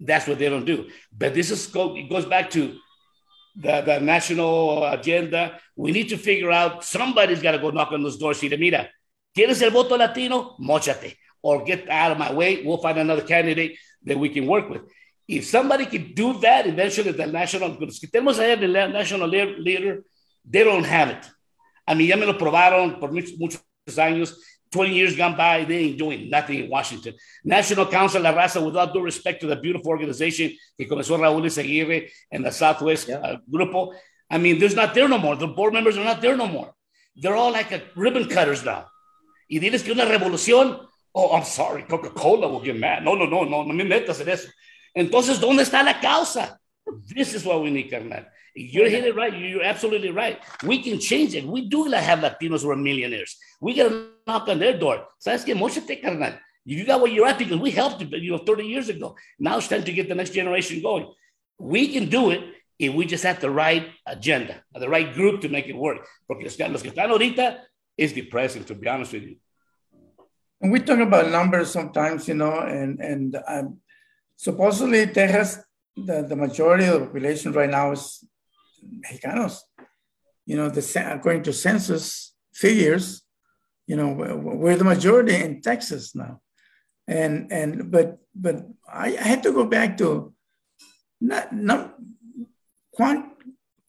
That's what they don't do. But this is it goes back to the, the national agenda. We need to figure out somebody's got to go knock on those doors. See, mira, ¿quieres el voto latino? Mochate. Or get out of my way. We'll find another candidate that we can work with. If somebody can do that, eventually the national, tenemos allá the national leader, they don't have it. A mí ya me lo probaron por muchos, muchos años. 20 years gone by, they ain't doing nothing in Washington. National Council La Raza, with all due respect to the beautiful organization que comenzó Raúl Yzaguirre and the Southwest yeah. uh, Grupo, I mean, there's not there no more. The board members are not there no more. They're all like a ribbon cutters now. Y diles que una revolución, oh, I'm sorry, Coca-Cola will get mad. No, no, no, no, no me metas en eso. Entonces, ¿dónde está la causa? This is what we need, carnal. You're hitting it right. You're absolutely right. We can change it. We do have Latinos who are millionaires. We got to knock on their door. ¿Sabes qué? Mochate, carnal. You got what you're at because we helped you, you know, 30 years ago. Now it's time to get the next generation going. We can do it if we just have the right agenda, the right group to make it work. Porque los que están ahorita is depressing, to be honest with you.
And we talk about numbers sometimes, you know, and and um, supposedly Texas, the, the majority of the population right now is Mexicanos. You know, the, according to census figures, you know, we're the majority in Texas now. And, and but but I, I had to go back to not, not quant,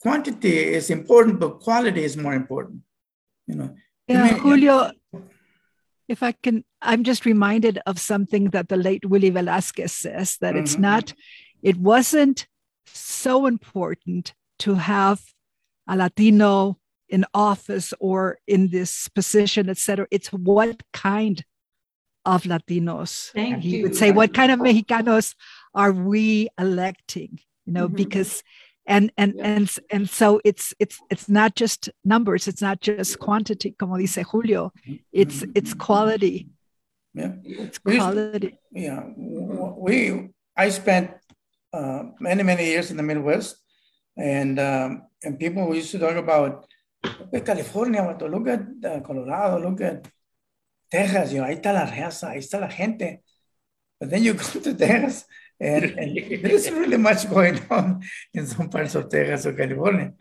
quantity is important, but quality is more important. You know.
Yeah, I mean, Julio, if I can, I'm just reminded of something that the late Willie Velasquez says that mm-hmm. it's not, it wasn't so important to have a Latino in office or in this position, etc. It's what kind of Latinos.
Thank
he
you.
would say, What kind of Mexicanos are we electing? You know,
Mhm.
because and and
Yeah.
and and so it's it's it's not just numbers, it's not just quantity, como dice Julio. It's it's quality.
Yeah.
It's
We
quality.
yeah, we I spent uh, many many years in the Midwest, and um, and people used to talk about look at California, vato, look at uh, Colorado, look at Texas. You know, ahí está la raza, ahí está la gente. But then you *laughs* go to Texas, and, and there isn't really much going on *laughs* in some parts of Texas or California.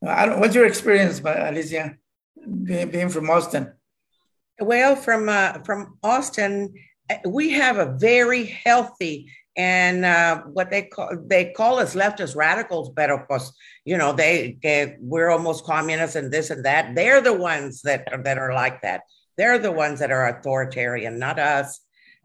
What's your experience, Alicia, being, being from Austin?
Well, from uh, from Austin, uh, we have a very healthy and uh, what they call they call us leftist radicals, but of course, you know they, we're almost communists and this and that. They're the ones that are, that are like that. They're the ones that are authoritarian, not us.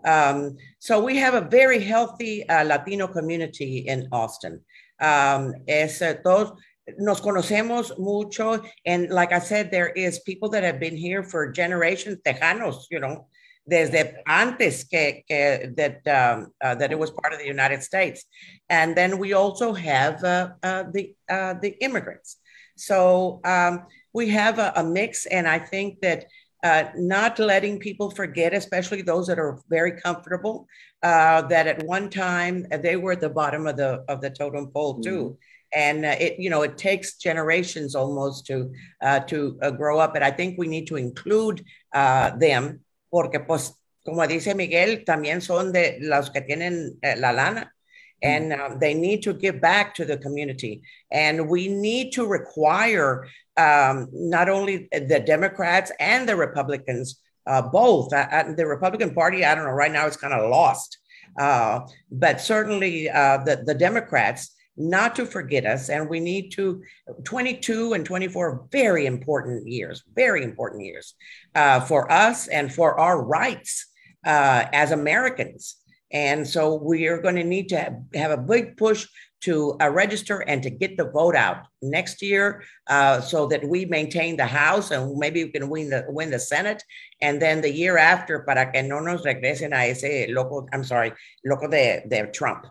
Um, so we have a very healthy uh, Latino community in Austin. Um, es, uh, todos nos conocemos mucho, and like I said, there is people that have been here for generations, tejanos, you know, desde antes que, que that um, uh, that it was part of the United States, and then we also have uh, uh, the uh, the immigrants. So um, we have a, a, mix, and I think that uh, not letting people forget, especially those that are very comfortable, uh, that at one time they were at the bottom of the of the totem pole too. Mm-hmm and uh, it you know it takes generations almost to uh, to uh, grow up but i think we need to include them porque pues como dice miguel también son de los que tienen eh, la lana. And mm. um, they need to give back to the community. And we need to require um, not only the democrats and the republicans uh, both uh, uh, the republican party i don't know right now it's kind of lost but certainly the, the democrats not to forget us. And we need to, 22 and 24, very important years, very important years uh, for us and for our rights uh, as Americans. And so we are going to need to have, a big push to uh, register and to get the vote out next year uh, so that we maintain the House and maybe we can win the, win the Senate. And then the year after, para que no nos regresen a ese loco, I'm sorry, loco de, de Trump.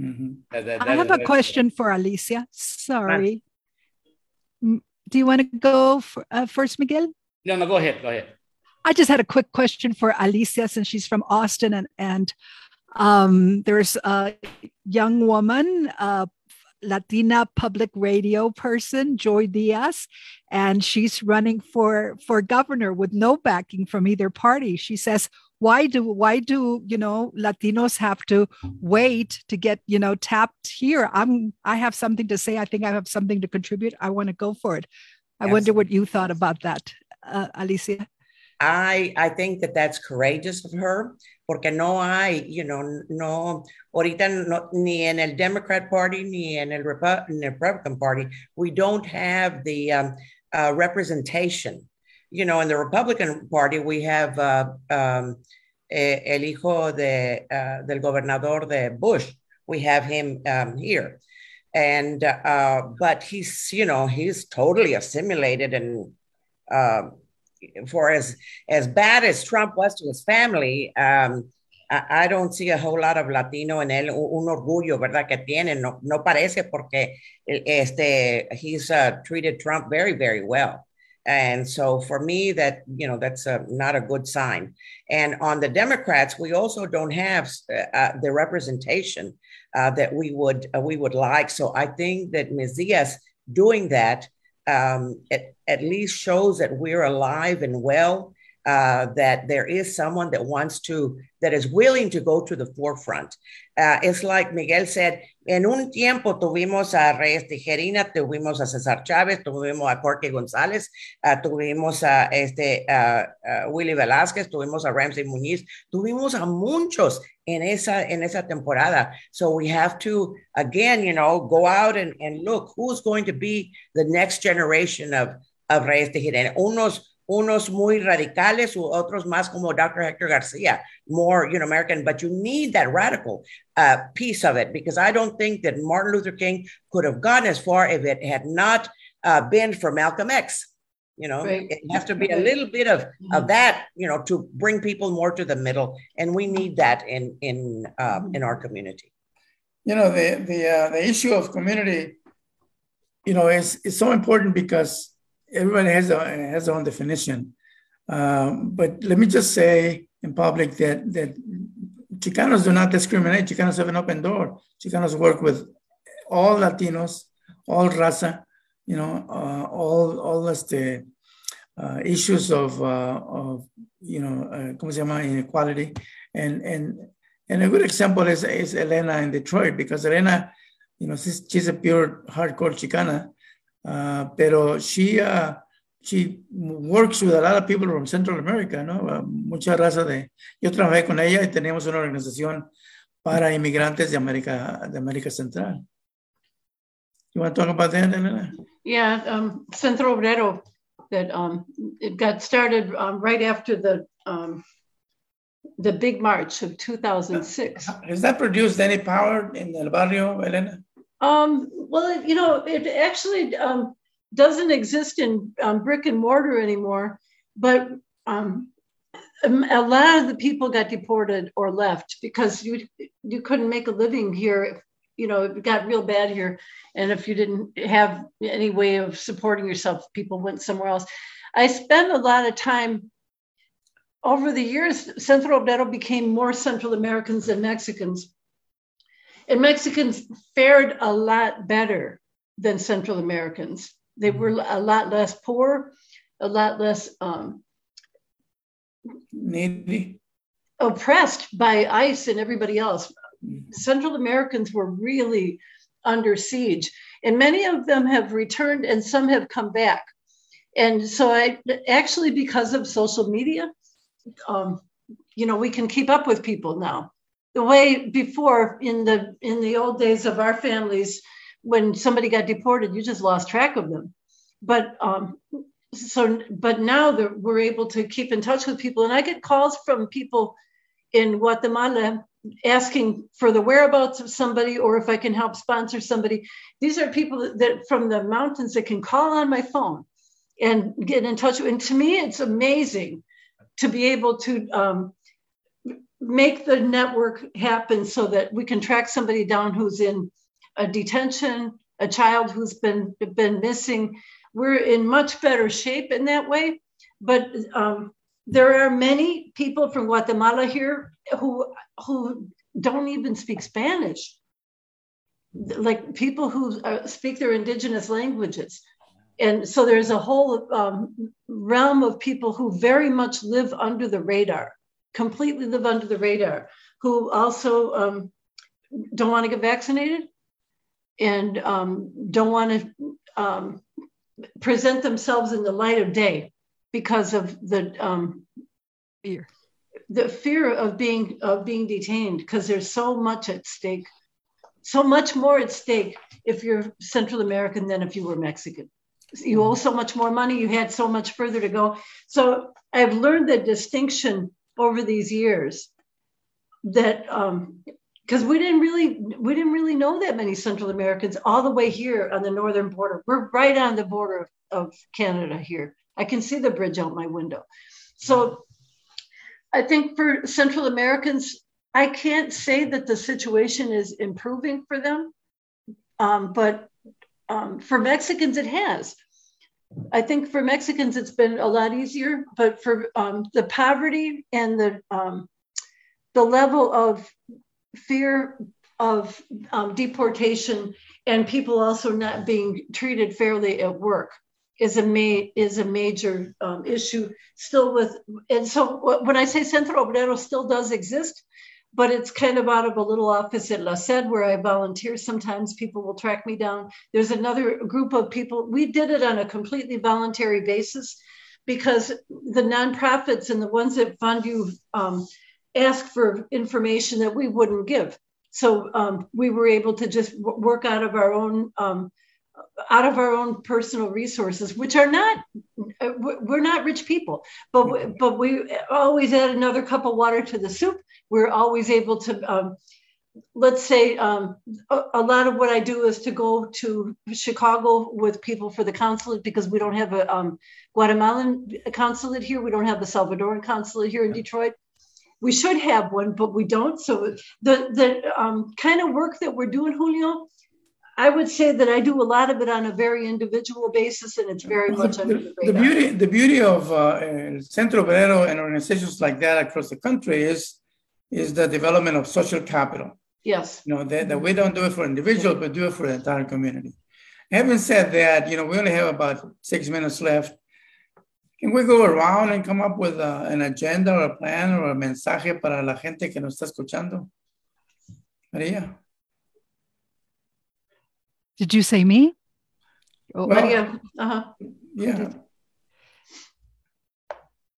Mm-hmm.
That, that,
I have a question for Alicia. Sorry. Do you want to go for, uh, first, Miguel?
No, no, go ahead. Go ahead.
I just had a quick question for Alicia since she's from Austin and, and um, there's a young woman, a Latina public radio person, Joy Diaz, and she's running for for governor with no backing from either party. She says, "Why do why do you know Latinos have to wait to get you know tapped here? I'm I have something to say. I think I have something to contribute. I want to go for it. I Absolutely. wonder what you thought about that, uh, Alicia."
I, I think that that's courageous of her, porque no hay, you know, no, ahorita no, ni en el Democrat Party ni en el, Repu- en el Republican Party, we don't have the um, uh, representation. You know, in the Republican Party, we have uh, um, el hijo de, uh, del gobernador de Bush. We have him um, here. And, uh, but he's, you know, he's totally assimilated and, uh, for as as bad as Trump was to his family, um, I, I, don't see a whole lot of Latino en él, un, orgullo, ¿verdad? Que tiene, no, no parece porque este, he's uh, treated Trump very, very well. And so for me, that, you know, that's a, not a good sign. And on the Democrats, we also don't have uh, the representation uh, that we would, we would like. So I think that Ms. Diaz doing that um, at, least shows that we're alive and well, uh, that there is someone that wants to, that is willing to go to the forefront. Uh, it's like Miguel said, en un tiempo tuvimos a Reies Tijerina, tuvimos a César Chávez, tuvimos a Jorge González, uh, tuvimos a este, Willy Velázquez, tuvimos a Ramsey Muñiz, tuvimos a muchos en esa, en esa temporada. So we have to, again, you know, go out and, and look who's going to be the next generation of, of Reies Tijerina. Unos, unos muy radicales, u otros más como Dr. Hector Garcia, more, you know, American, but you need that radical uh, piece of it because I don't think that Martin Luther King could have gone as far if it had not uh, been for Malcolm X. You know,
Right.
it has to be a little bit of, of that, you know, to bring people more to the middle. And we need that in, in, um, in our community.
you know the the uh, the issue of community you know is is so important because everybody has a has their own definition. Um, but let me just say in public that that chicanos do not discriminate. Chicanos have an open door. Chicanos work with all latinos all raza you know uh, all all the uh, issues of uh, of you know uh, ¿cómo se llama? Inequality. And and and a good example is, is Elena in Detroit because Elena, you know, she's, she's a pure hardcore Chicana, pero she uh, she works with a lot of people from Central America, ¿no? Uh, mucha raza de. Yo trabajé con ella y teníamos una organización para inmigrantes de América de América Central. You want to talk about that, Elena?
Yeah, um, Centro Obrero, that um, it got started um, right after the um, the big march of 2006.
Has that produced any power in El Barrio, Elena?
Um, well, you know, it actually um, doesn't exist in um, brick and mortar anymore, but um, um, a lot of the people got deported or left because you you couldn't make a living here. You know, it got real bad here, and if you didn't have any way of supporting yourself, people went somewhere else. I spent a lot of time over the years. Central Obrero became more Central Americans than Mexicans and Mexicans fared a lot better than Central Americans. They were a lot less poor, a lot less um,
Needy.
oppressed by ICE and everybody else. Central Americans were really under siege, and many of them have returned, and some have come back. And so, I actually, because of social media, um, you know, we can keep up with people now. The way before in the in the old days of our families, when somebody got deported, you just lost track of them. But um, so, but now that we're able to keep in touch with people, and I get calls from people in Guatemala asking for the whereabouts of somebody or if I can help sponsor somebody. These are people that, that from the mountains that can call on my phone and get in touch with. And to me, it's amazing to be able to um, make the network happen so that we can track somebody down who's in a detention, a child who's been been missing. We're in much better shape in that way. But um, there are many people from Guatemala here who who don't even speak Spanish. Like people who uh, speak their indigenous languages. And so there's a whole um, realm of people who very much live under the radar, completely live under the radar, who also um, don't want to get vaccinated and um, don't want to um, present themselves in the light of day because of the um,
fear.
the fear of being of being detained because there's so much at stake so much more at stake if you're central american than if you were mexican. You owe so much more money you had so much further to go. So i've learned the distinction over these years that um because we didn't really we didn't really know that many central americans all the way here on the northern border. We're right on the border of, of canada here. I can see the bridge out my window. So I think for Central Americans, I can't say that the situation is improving for them, um, but um, for Mexicans, it has. I think for Mexicans, it's been a lot easier, but for um, the poverty and the um, the level of fear of um, deportation and people also not being treated fairly at work is a ma- is a major um, issue still with and so when I say Centro Obrero still does exist, but it's kind of out of a little office at La Sed where I volunteer. Sometimes people will track me down. There's another group of people. We did it on a completely voluntary basis because the nonprofits and the ones that fund you um, ask for information that we wouldn't give. So um, we were able to just work out of our own um, out of our own personal resources, which are not, we're not rich people, but we, but we always add another cup of water to the soup. We're always able to um, let's say um, a, a, lot of what I do is to go to Chicago with people for the consulate because we don't have a um, Guatemalan consulate here. We don't have the Salvadoran consulate here in Detroit. We should have one, but we don't. So the the um, kind of work that we're doing, Julio, I would say that I do a lot of it on a very individual basis, and it's very much
the,
under the,
the beauty. The beauty of uh, Centro Obrero and organizations like that across the country is is the development of social capital.
Yes.
You know, that, that we don't do it for individuals, but do it for the entire community. Having said that, you know, we only have about six minutes left. Can we go around and come up with a, an agenda or a plan or a mensaje para la gente que nos está escuchando? Maria?
Did you say me?
Oh, well, Maria. Uh-huh.
Yeah.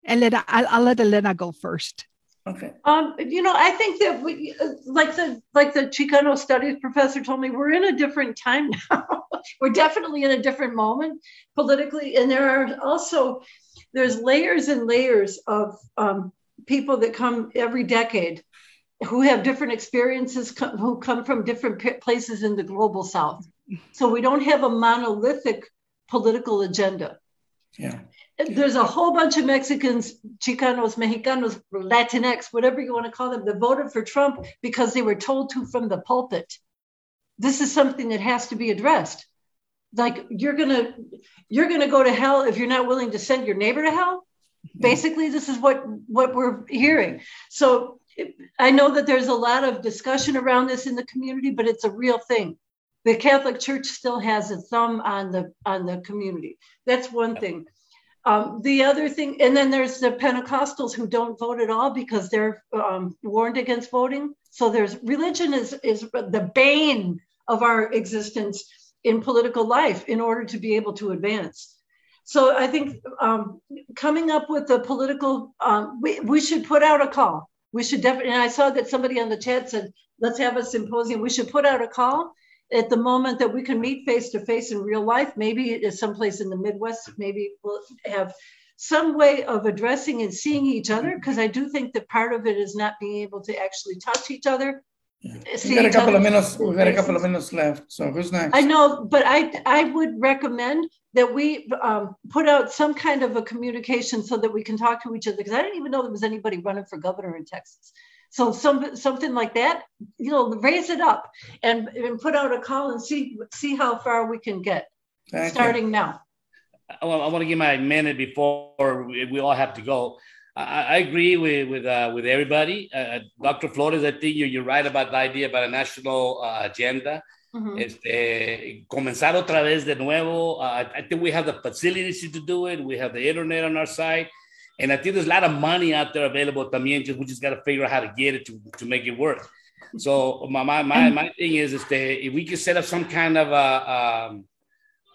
Elena, I'll, I'll let Elena go first.
Okay. Um, you know, I think that we, like the like the Chicano studies professor told me, we're in a different time *laughs* now. we're definitely in a different moment politically, and there are also there's layers and layers of um, people that come every decade who have different experiences, who come from different places in the global south. So we don't have a monolithic political agenda.
Yeah
there's a whole bunch of Mexicans, Chicanos, Mexicanos, Latinx, whatever you want to call them, that voted for Trump because they were told to from the pulpit. This is something that has to be addressed. Like you're gonna you're gonna go to hell if you're not willing to send your neighbor to hell. Mm-hmm. Basically, this is what what we're hearing. So I know that there's a lot of discussion around this in the community, but it's a real thing. The Catholic Church still has a thumb on the on the community. That's one thing. Um, the other thing, and then there's the Pentecostals who don't vote at all because they're um, warned against voting. So there's religion is is the bane of our existence in political life in order to be able to advance. So I think um, coming up with a political, um, we, we should put out a call. We should definitely, and I saw that somebody on the chat said, let's have a symposium. We should put out a call at the moment that we can meet face to face in real life, maybe it is someplace in the Midwest, maybe we'll have some way of addressing and seeing each other because I do think that part of it is not being able to actually touch each other.
Yeah. We got a couple of minutes. We've got a couple of minutes left. So who's next?
I know, but I I would recommend that we um, put out some kind of a communication so that we can talk to each other because I didn't even know there was anybody running for governor in Texas. So some something like that, you know, raise it up and, and put out a call and see see how far we can get Thank starting you. now.
I want to give my minute before we, we all have to go. I, I agree with with uh, with everybody. Uh, uh Dr. Flores, I think you're, you're right about the idea about a national uh, agenda. Mm-hmm. Este, comenzar otra vez de nuevo. Uh, I think we have the facilities to do it. We have the internet on our side. And I think there's a lot of money out there available también. Just, we just got to figure out how to get it to, to make it work. So my, my, my, my thing is, is that if we can set up some kind of a, um,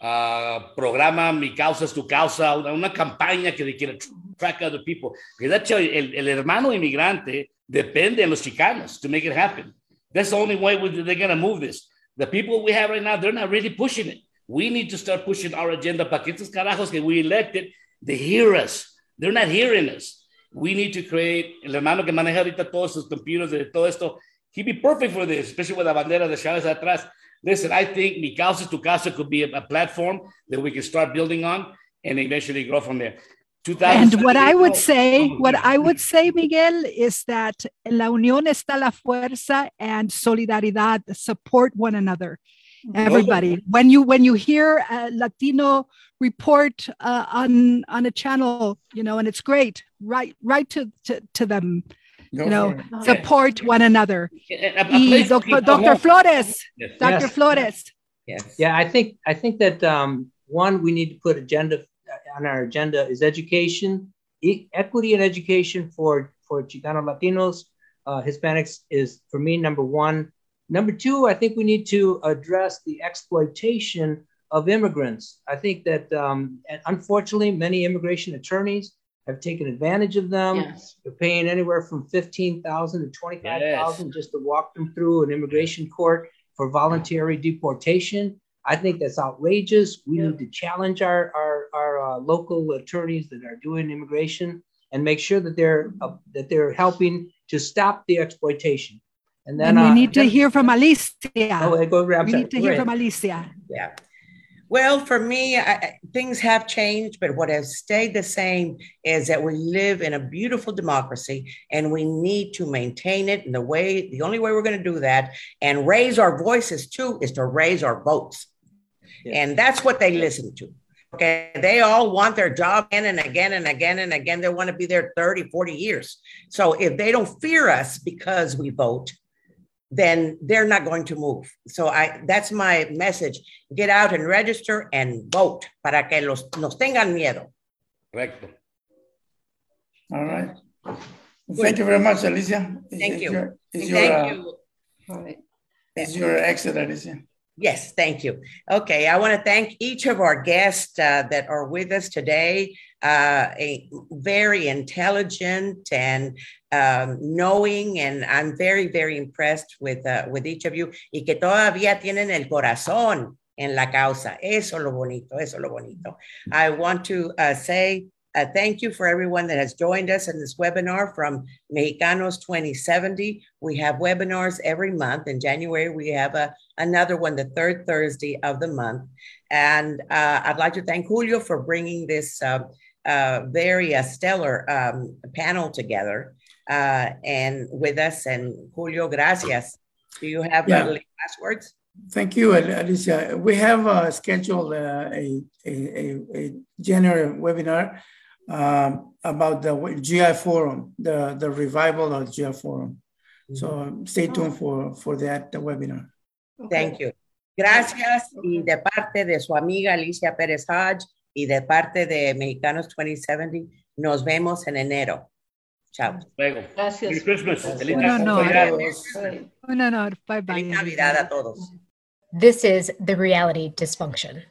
uh, programa, mi causa es tu causa, una, una campaña que de quiera track other people. Because that's el, el hermano inmigrante depende de los chicanos to make it happen. That's the only way we, they're going to move this. The people we have right now, they're not really pushing it. We need to start pushing our agenda para que estos carajos que we elected, they hear us. They're not hearing us. We need to create, el hermano que maneja ahorita todos sus computers de todo esto, he'd be perfect for this, especially with la bandera de Chávez atrás. Listen, I think Mi Causa Tu Casa could be a, a platform that we can start building on and eventually grow from there.
And what I would say, oh, oh, what I would say, Miguel, is that la unión está la fuerza and solidaridad support one another mm-hmm. oh, everybody when you when you hear a latino report uh, on on a channel you know and it's great right right to to, to them Go you know support one another y doctor, Dr. flores yes. dr yes. flores
yes yeah i think i think that um, one we need to put agenda on our agenda is education e- equity and education for for chicano latinos uh, hispanics is for me number one Number two, I think we need to address the exploitation of immigrants. I think that um, unfortunately, many immigration attorneys have taken advantage of them. Yes. They're paying anywhere from 15,000 to 25,000 yes. just to walk them through an immigration court for voluntary deportation. I think that's outrageous. We yeah. need to challenge our, our, our uh, local attorneys that are doing immigration and make sure that they're uh, that they're helping to stop the exploitation. And then
and we
uh,
need to
then-
hear from Alicia.
Oh, go, I'm
we
sorry.
need to
Go
hear
ahead.
from Alicia.
Yeah. Well, for me, I, things have changed, but what has stayed the same is that we live in a beautiful democracy and we need to maintain it. And the way, the only way we're going to do that and raise our voices too is to raise our votes.
Yeah.
And that's what they listen to. Okay. They all want their job again and again and again and again. They want to be there 30, 40 years. So if they don't fear us because we vote, then they're not going to move. So I that's my message. Get out and register and vote para que los nos tengan miedo.
Correcto.
All right. Thank you very much, Alicia.
Thank
is
you.
your- Is
And
your,
thank
uh,
you.
All right.
is your exit, Alicia?
Yes, thank you. Okay, I want to thank each of our guests uh, that are with us today. Uh, a very intelligent and um, knowing, and I'm very, very impressed with uh, with each of you. Y que todavía tienen el corazón en la causa. Eso es lo bonito. Eso es lo bonito. I want to uh, say uh, thank you for everyone that has joined us in this webinar from Mexicanos 2070. We have webinars every month. In January, we have a another one the third Thursday of the month. And uh, I'd like to thank Julio for bringing this uh, uh, very uh, stellar um, panel together uh, and with us. And Julio, gracias. Do you have
Yeah.
uh, last words?
Thank you, Alicia. We have uh, scheduled uh, a, a, a, a January webinar um, about the GI Forum, the, the revival of GI Forum. So um, stay tuned for, for that webinar.
Thank you. Gracias. Y de parte de su amiga Alicia Pérez Hodge y de parte de Mexicanos 2070, nos vemos en enero. Chao.
Luego.
Gracias.
Merry Christmas. Feliz
No, no,
Navidad.
Right.
Oh, no, no. Bye bye.
Feliz Navidad a todos.
This is the reality dysfunction.